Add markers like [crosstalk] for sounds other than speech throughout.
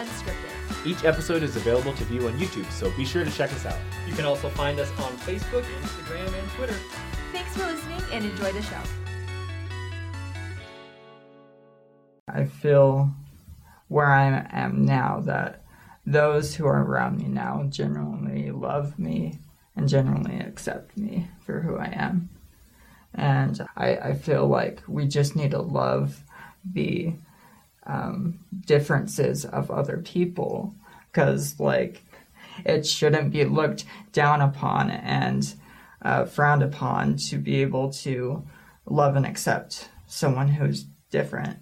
Unscripted. Each episode is available to view on YouTube, so be sure to check us out. You can also find us on Facebook, Instagram, and Twitter. Thanks for listening and enjoy the show. I feel where I am now that those who are around me now genuinely love me and genuinely accept me for who I am. And I, I feel like we just need to love the um, differences of other people because, like, it shouldn't be looked down upon and uh, frowned upon to be able to love and accept someone who's different.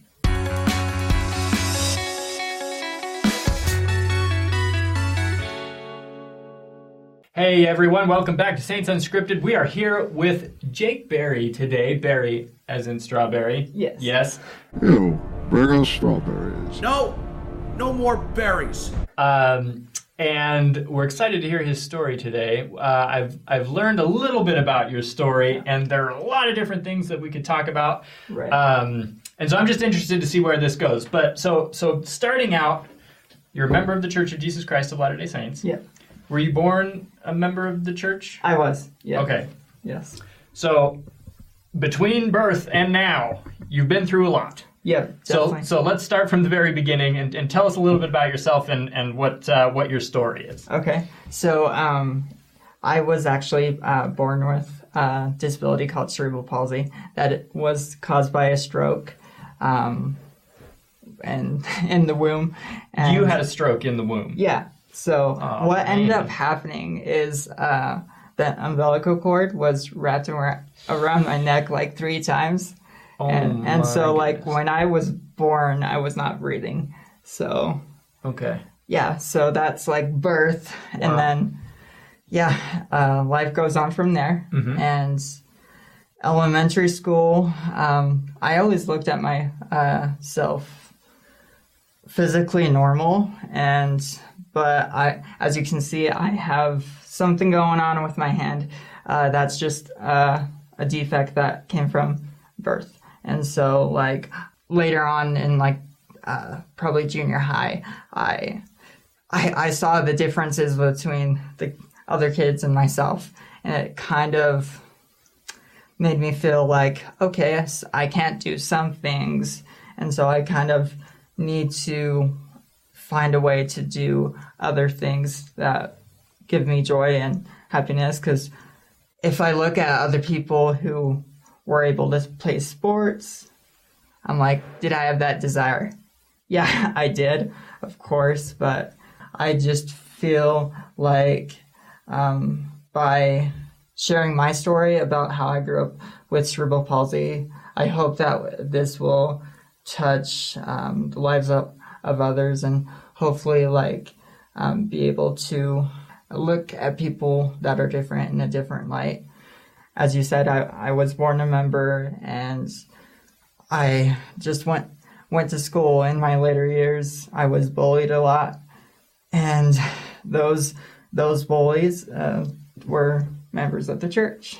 Hey everyone, welcome back to Saints Unscripted. We are here with Jake Berry today. Berry, as in strawberry. Yes. Yes. Ew, bring us strawberries. No, no more berries. Um, and we're excited to hear his story today. Uh, I've I've learned a little bit about your story, and there are a lot of different things that we could talk about. Right. Um, and so I'm just interested to see where this goes. But so so starting out, you're a member of the Church of Jesus Christ of Latter Day Saints. Yeah. Were you born a member of the church? I was. Yeah. Okay. Yes. So between birth and now, you've been through a lot. Yeah. So, Definitely. so let's start from the very beginning and, and tell us a little bit about yourself and, and what uh, what your story is. Okay. So um, I was actually uh, born with a disability called cerebral palsy that was caused by a stroke, um, and [laughs] in the womb. And You had a stroke in the womb. Yeah. So Aw, what ended up happening is uh, the umbilical cord was wrapped around my neck like three times, Oh and and my so like goodness. when I was born, I was not breathing. So Okay. yeah, so that's like birth, Wow. and then yeah, uh, life goes on from there. Mhm. And elementary school, um, I always looked at my uh, self physically normal, and but I, as you can see, I have something going on with my hand. Uh, that's just uh, a defect that came from birth, and so like later on in like uh, probably junior high, I, I I saw the differences between the other kids and myself, and it kind of made me feel like okay, I can't do some things, and so I kind of need to find a way to do other things that give me joy and happiness. Because if I look at other people who were able to play sports, I'm like, did I have that desire? [laughs] Yeah, I did, of course, but I just feel like um, by sharing my story about how I grew up with cerebral palsy, I hope that this will touch um, the lives of, of others and hopefully like um, be able to look at people that are different in a different light. As you said, I, I was born a member and I just went went to school in my later years. I was bullied a lot, and those those bullies uh, were members of the church,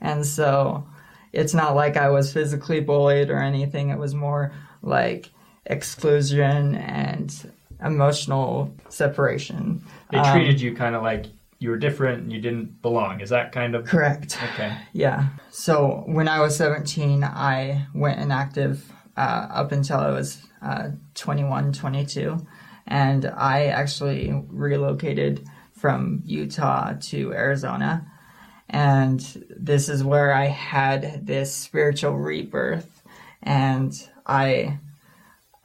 and so it's not like I was physically bullied or anything. It was more like exclusion and emotional separation. They Um, treated you kind of like you were different and you didn't belong. Is that kind of correct. okay? Yeah. So when I was 17, I went inactive uh, up until I was uh, 21, 22. And I actually relocated from Utah to Arizona. And this is where I had this spiritual rebirth. And I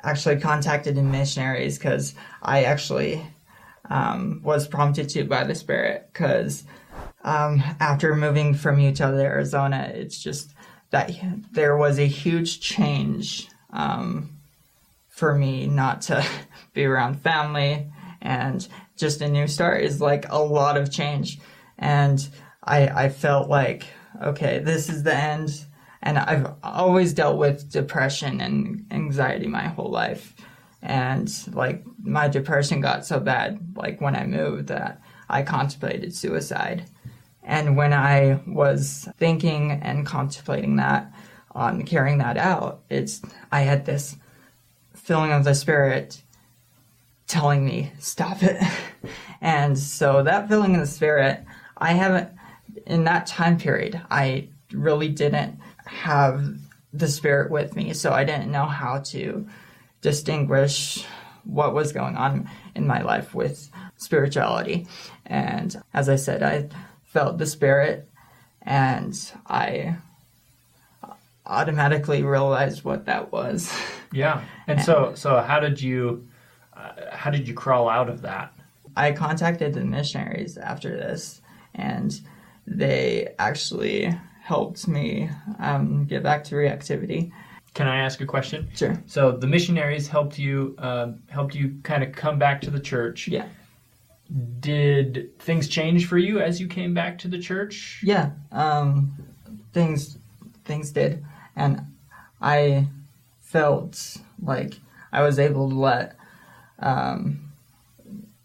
actually contacted missionaries because I actually um, was prompted to by the Spirit because um, after moving from Utah to Arizona, it's just that there was a huge change um, for me not to [laughs] be around family and just a new start is like a lot of change. And I, I felt like, okay, this is the end. And I've always dealt with depression and anxiety my whole life. And like my depression got so bad, like when I moved, that I contemplated suicide. And when I was thinking and contemplating that on carrying that out, it's I had this feeling of the spirit telling me stop it. [laughs] And so that feeling in the spirit, I haven't in that time period, I really didn't have the spirit with me, so I didn't know how to distinguish what was going on in my life with spirituality. And as I said, I felt the spirit and I automatically realized what that was. [laughs] Yeah. And so so how did you uh, how did you crawl out of that? I contacted the missionaries after this, and they actually helped me um, get back to reactivity. Can I ask a question? Sure. So the missionaries helped you uh, helped you kind of come back to the church. Yeah. Did things change for you as you came back to the church? Yeah. Um, things things did, and I felt like I was able to let um,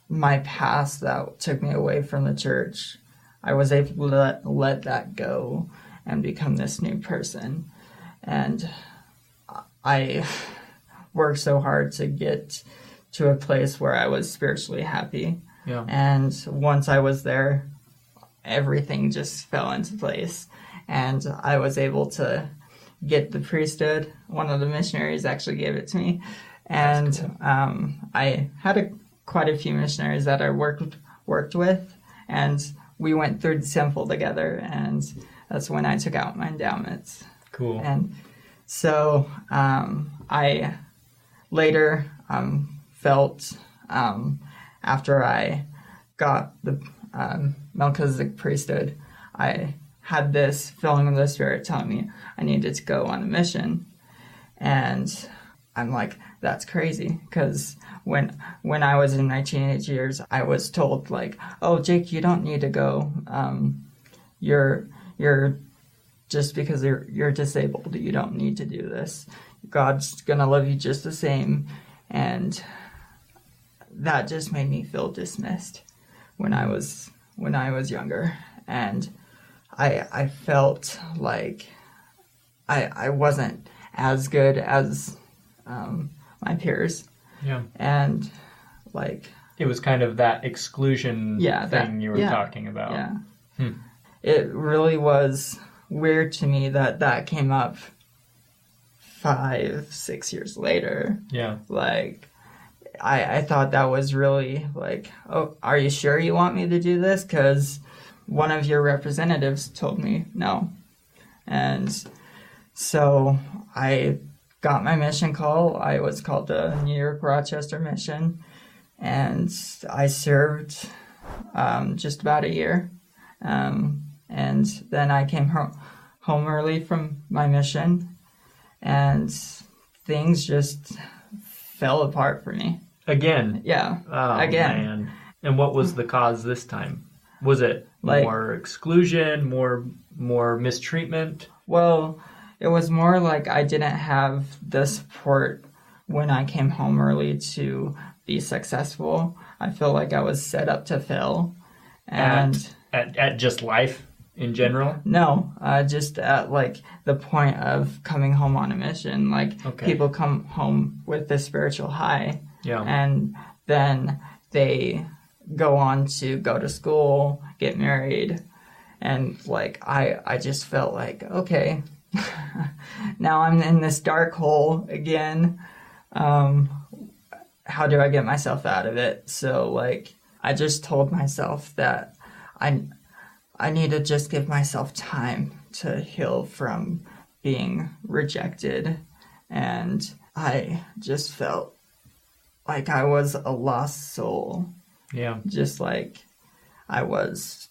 my past that took me away from the church. I was able to let, let that go and become this new person, and I [laughs] worked so hard to get to a place where I was spiritually happy. Yeah. And once I was there, everything just fell into place. And I was able to get the priesthood. One of the missionaries actually gave it to me. And um, I had a, quite a few missionaries that I worked worked with, and we went through the temple together. And that's when I took out my endowments. Cool. And so um, I later um, felt um, after I got the um, Melchizedek priesthood, I had this feeling of the Spirit telling me I needed to go on a mission. And I'm like, that's crazy because when when I was in my teenage years, I was told like, oh Jake, you don't need to go. Um, you're you're just because you're you're disabled, you don't need to do this. God's gonna love you just the same, and that just made me feel dismissed when I was when I was younger, and I I felt like I I wasn't as good as um, my peers, Yeah. and like It was kind of that exclusion Yeah, thing that- you were yeah, talking about. Yeah. Hmm. It really was weird to me that that came up five, six years later. Yeah. Like, I, I thought that was really like, oh, are you sure you want me to do this? Because one of your representatives told me no. And so I got my mission call. I was called the New York Rochester mission. And I served um, just about a year. Um, and then I came ho- home early from my mission, and things just fell apart for me. Again. Yeah, Oh, Again. man. And what was the cause this time? Was it Like- more exclusion, more more mistreatment? Well, it was more like I didn't have the support when I came home early to be successful. I feel like I was set up to fail. And At, at at just life in general? no, uh, just at like the point of coming home on a mission. Like Okay. people come home with the spiritual high. Yeah. and then they go on to go to school, get married, and like I I just felt like okay, [laughs] now I'm in this dark hole again. Um, how do I get myself out of it? So like I just told myself that I I need to just give myself time to heal from being rejected and I just felt like I was a lost soul, Yeah. just like I was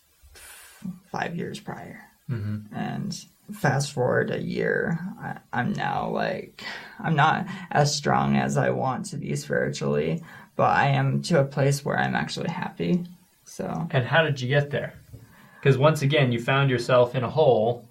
five years prior. hmm And fast forward a year, I, I'm now like, I'm not as strong as I want to be spiritually, but I am to a place where I'm actually happy. So, And how did you get there? Because once again, you found yourself in a hole.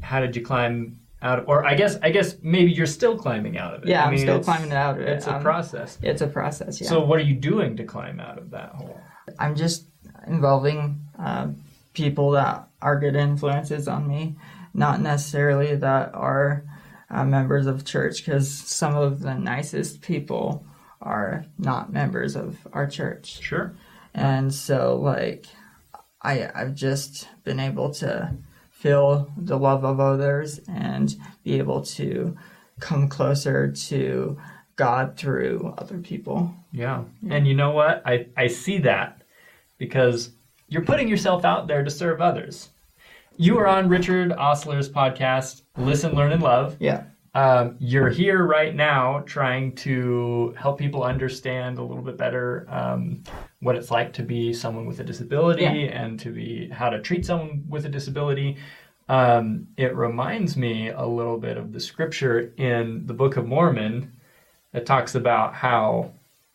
How did you climb out of? Or I guess I guess maybe you're still climbing out of it. yeah, I I'm mean, still climbing out of it. It's a Um, process. It's a process, yeah. So what are you doing to climb out of that hole? I'm just involving uh, people that are good influences on me, not necessarily that are uh, members of church, because some of the nicest people are not members of our church. Sure. And so like I I've just been able to feel the love of others and be able to come closer to God through other people. Yeah. And you know what? I, I see that because you're putting yourself out there to serve others. You are on Richard Ostler's podcast, Listen, Learn, and Love. Yeah. Um, you're here right now trying to help people understand a little bit better um, what it's like to be someone with a disability Yeah. and to be how to treat someone with a disability. Um, it reminds me a little bit of the scripture in the Book of Mormon that talks about how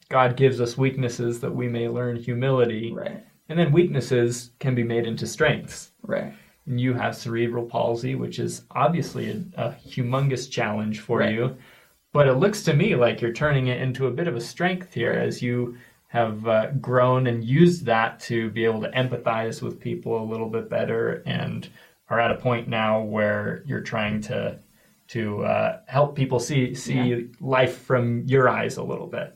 God gives us weaknesses that we may learn humility, Right. and then weaknesses can be made into strengths Right. And you have cerebral palsy, which is obviously a, a humongous challenge for Right. you. But it looks to me like you're turning it into a bit of a strength here as you have uh, grown and used that to be able to empathize with people a little bit better and are at a point now where you're trying to to uh, help people see see Yeah. life from your eyes a little bit.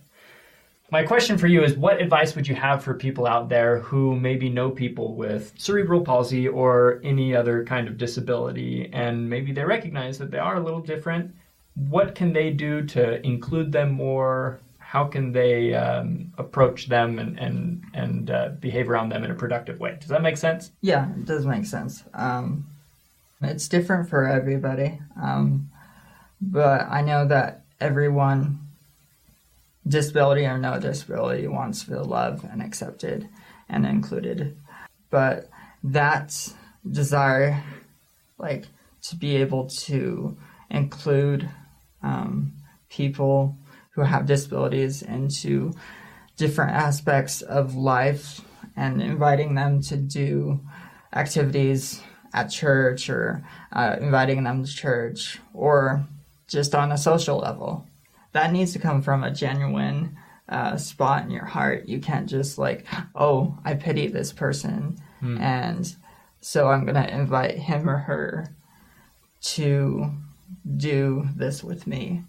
My question for you is what advice would you have for people out there who maybe know people with cerebral palsy or any other kind of disability and maybe they recognize that they are a little different? What can they do to include them more? How can they um, approach them and, and, and uh, behave around them in a productive way? Does that make sense? Yeah, it does make sense. Um, it's different for everybody, um, but I know that everyone, disability or no disability, wants to feel loved and accepted and included. But that desire, like to be able to include um, people who have disabilities into different aspects of life and inviting them to do activities at church or uh, inviting them to church or just on a social level. That needs to come from a genuine uh, spot in your heart. You can't just like, oh, I pity this person, and so I'm gonna invite him or her to do this with me.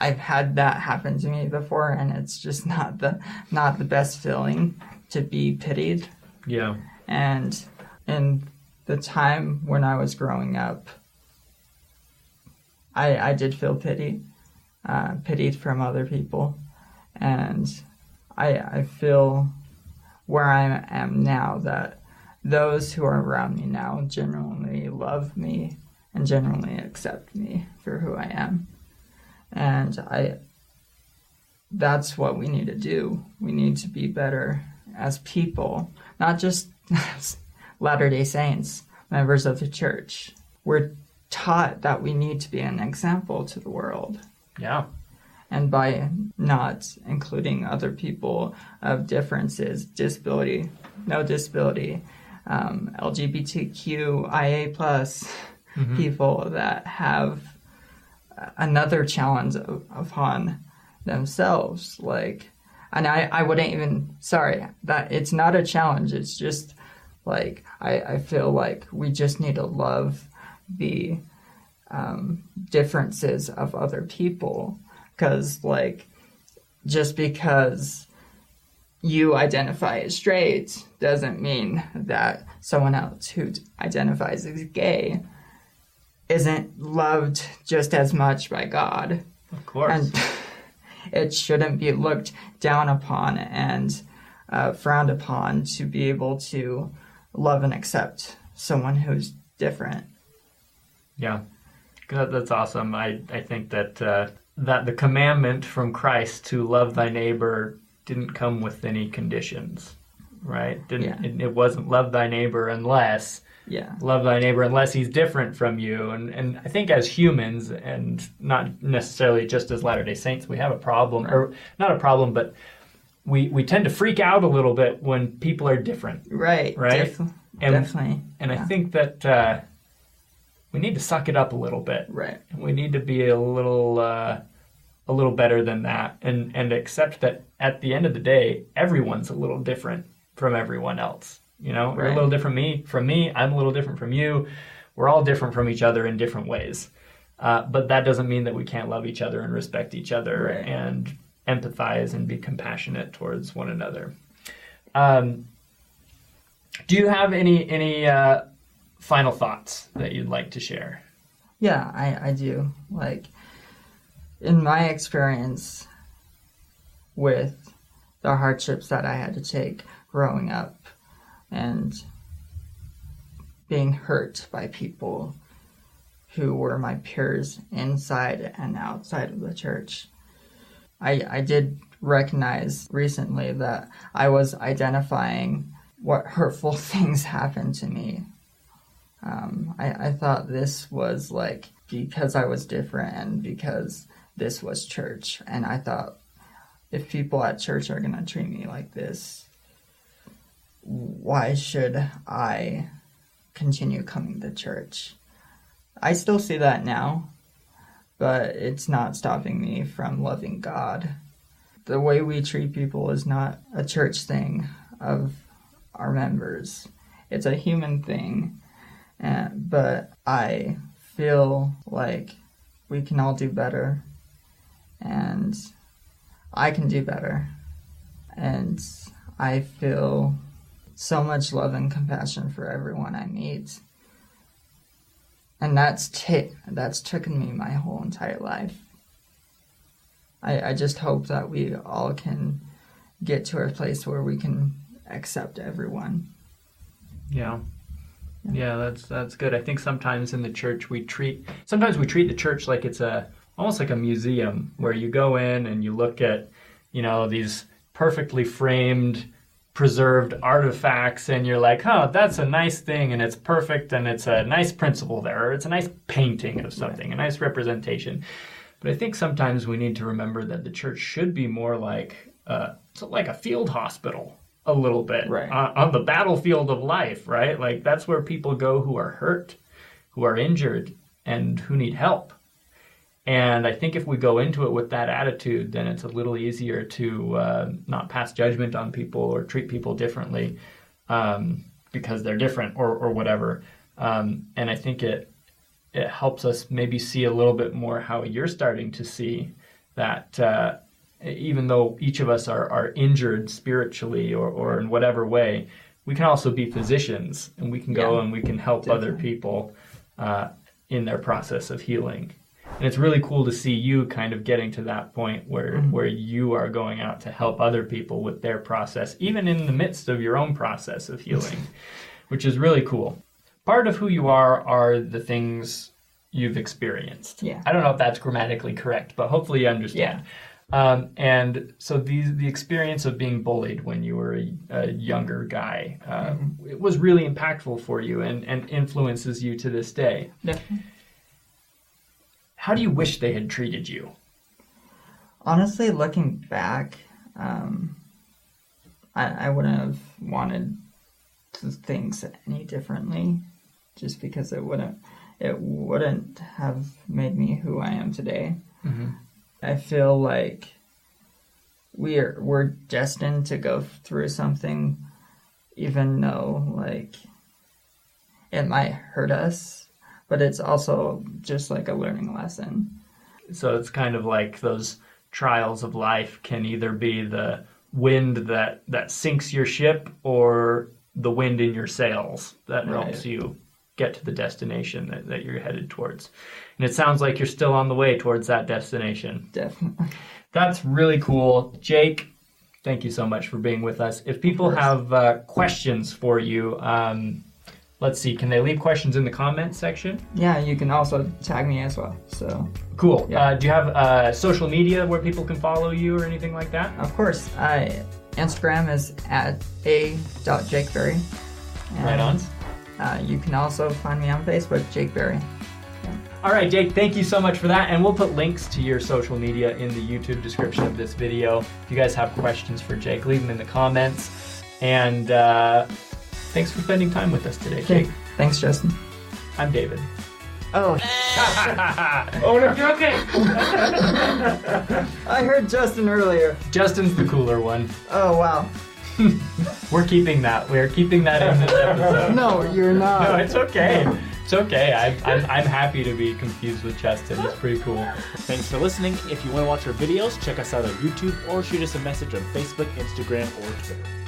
I've had that happen to me before, and it's just [laughs] not the not the best feeling to be pitied. Yeah. And in the time when I was growing up, I I did feel pity, uh, pitied from other people, and I I feel where I am now that those who are around me now genuinely love me and genuinely accept me for who I am, and I. That's what we need to do. We need to be better as people, not just [laughs] as Latter day Saints, members of the church. We're taught that we need to be an example to the world. Yeah. And by not including other people of differences, disability, no disability, um, LGBTQIA plus people that have another challenge upon themselves, like and I, I wouldn't even sorry that it's not a challenge it's just like i, I feel like we just need to love the um, differences of other people because like just because you identify as straight doesn't mean that someone else who identifies as gay isn't loved just as much by god Of course. and [laughs] it shouldn't be looked down upon and uh, frowned upon to be able to love and accept someone who's different. Yeah, that's awesome. I, I think that uh, that the commandment from Christ to love thy neighbor didn't come with any conditions, right? Didn't Yeah. it, it wasn't love thy neighbor unless Yeah, love thy neighbor unless he's different from you. And and I think as humans and not necessarily just as Latter Day Saints, we have a problem or not a problem, but we we tend to freak out a little bit when people are different. right, Right. def- And- definitely. And I think that uh, we need to suck it up a little bit. right, We need to be a little uh, a little better than that, and and accept that at the end of the day, everyone's a little different from everyone else. You know, we're a little different me from me. I'm a little different from you. We're all different from each other in different ways. Uh, but that doesn't mean that we can't love each other and respect each other Right. and empathize and be compassionate towards one another. Um, do you have any any uh, final thoughts that you'd like to share? Yeah, I, I do. Like, in my experience with the hardships that I had to take growing up and being hurt by people who were my peers inside and outside of the church, I, I did recognize recently that I was identifying what hurtful [laughs] things happened to me um, I, I thought this was like because I was different and because this was church. And I thought if people at church are going to treat me like this, why should I continue coming to church? I still see that now, but it's not stopping me from loving God. The way we treat people is not a church thing of our members, it's a human thing and, but I feel like we can all do better, and I can do better. And I feel so much love and compassion for everyone I meet. And that's ta- that's taken me my whole entire life. I, I just hope that we all can get to a place where we can accept everyone. Yeah. Yeah, that's that's good. I think sometimes in the church we treat sometimes we treat the church like it's a almost like a museum where you go in and you look at, you know, these perfectly framed preserved artifacts and you're like, "Oh, that's a nice thing and it's perfect and it's a nice principle there or it's a nice painting of something, right. a nice representation." But I think sometimes we need to remember that the church should be more like uh, like a field hospital a little bit right. on, on the battlefield of life, right? Like that's where people go who are hurt, who are injured, and who need help. And I think if we go into it with that attitude, then it's a little easier to uh, not pass judgment on people or treat people differently um, because they're different or, or whatever. Um, and I think it it helps us maybe see a little bit more how you're starting to see that uh, even though each of us are, are injured spiritually or, or in whatever way, we can also be physicians and we can go Yeah. and we can help Definitely. other people uh, in their process of healing. And it's really cool to see you kind of getting to that point where Mm-hmm. where you are going out to help other people with their process, even in the midst of your own process of healing, [laughs] which is really cool. Part of who you are are the things you've experienced. Yeah. I don't know if that's grammatically correct, but hopefully you understand. Um, and so the the experience of being bullied when you were a, a younger guy, uh, it was really impactful for you and, and influences you to this day. Definitely. How do you wish they had treated you? Honestly, looking back, um, I, I wouldn't have wanted to things any differently, just because it wouldn't it wouldn't have made me who I am today. I feel like we're we're destined to go through something, even though like it might hurt us, but it's also just like a learning lesson. So it's kind of like those trials of life can either be the wind that that sinks your ship or the wind in your sails that Right. helps you get to the destination that, that you're headed towards. And it sounds like you're still on the way towards that destination. Definitely. That's really cool. Jake, thank you so much for being with us. If people have uh, questions for you, um, let's see, can they leave questions in the comments section? Yeah, you can also tag me as well. So, Cool. Yeah. Uh, do you have uh, social media where people can follow you or anything like that? of course, I Instagram is at a.jakeberry. Right on. Uh, you can also find me on Facebook, Jake Berry. All right, Jake, thank you so much for that. And we'll put links to your social media in the YouTube description of this video. If you guys have questions for Jake, leave them in the comments. And uh, thanks for spending time with us today, Okay, Jake. thanks, Justin. I'm David. Oh, [laughs] oh, no, you're okay. [laughs] I heard Justin earlier. Justin's the cooler one. Oh, wow. [laughs] We're keeping that. We're keeping that in this episode. No, you're not. No, it's okay. It's okay. I, I'm, I'm happy to be confused with Cheston. He's pretty cool. Thanks for listening. If you want to watch our videos, check us out on YouTube or shoot us a message on Facebook, Instagram, or Twitter.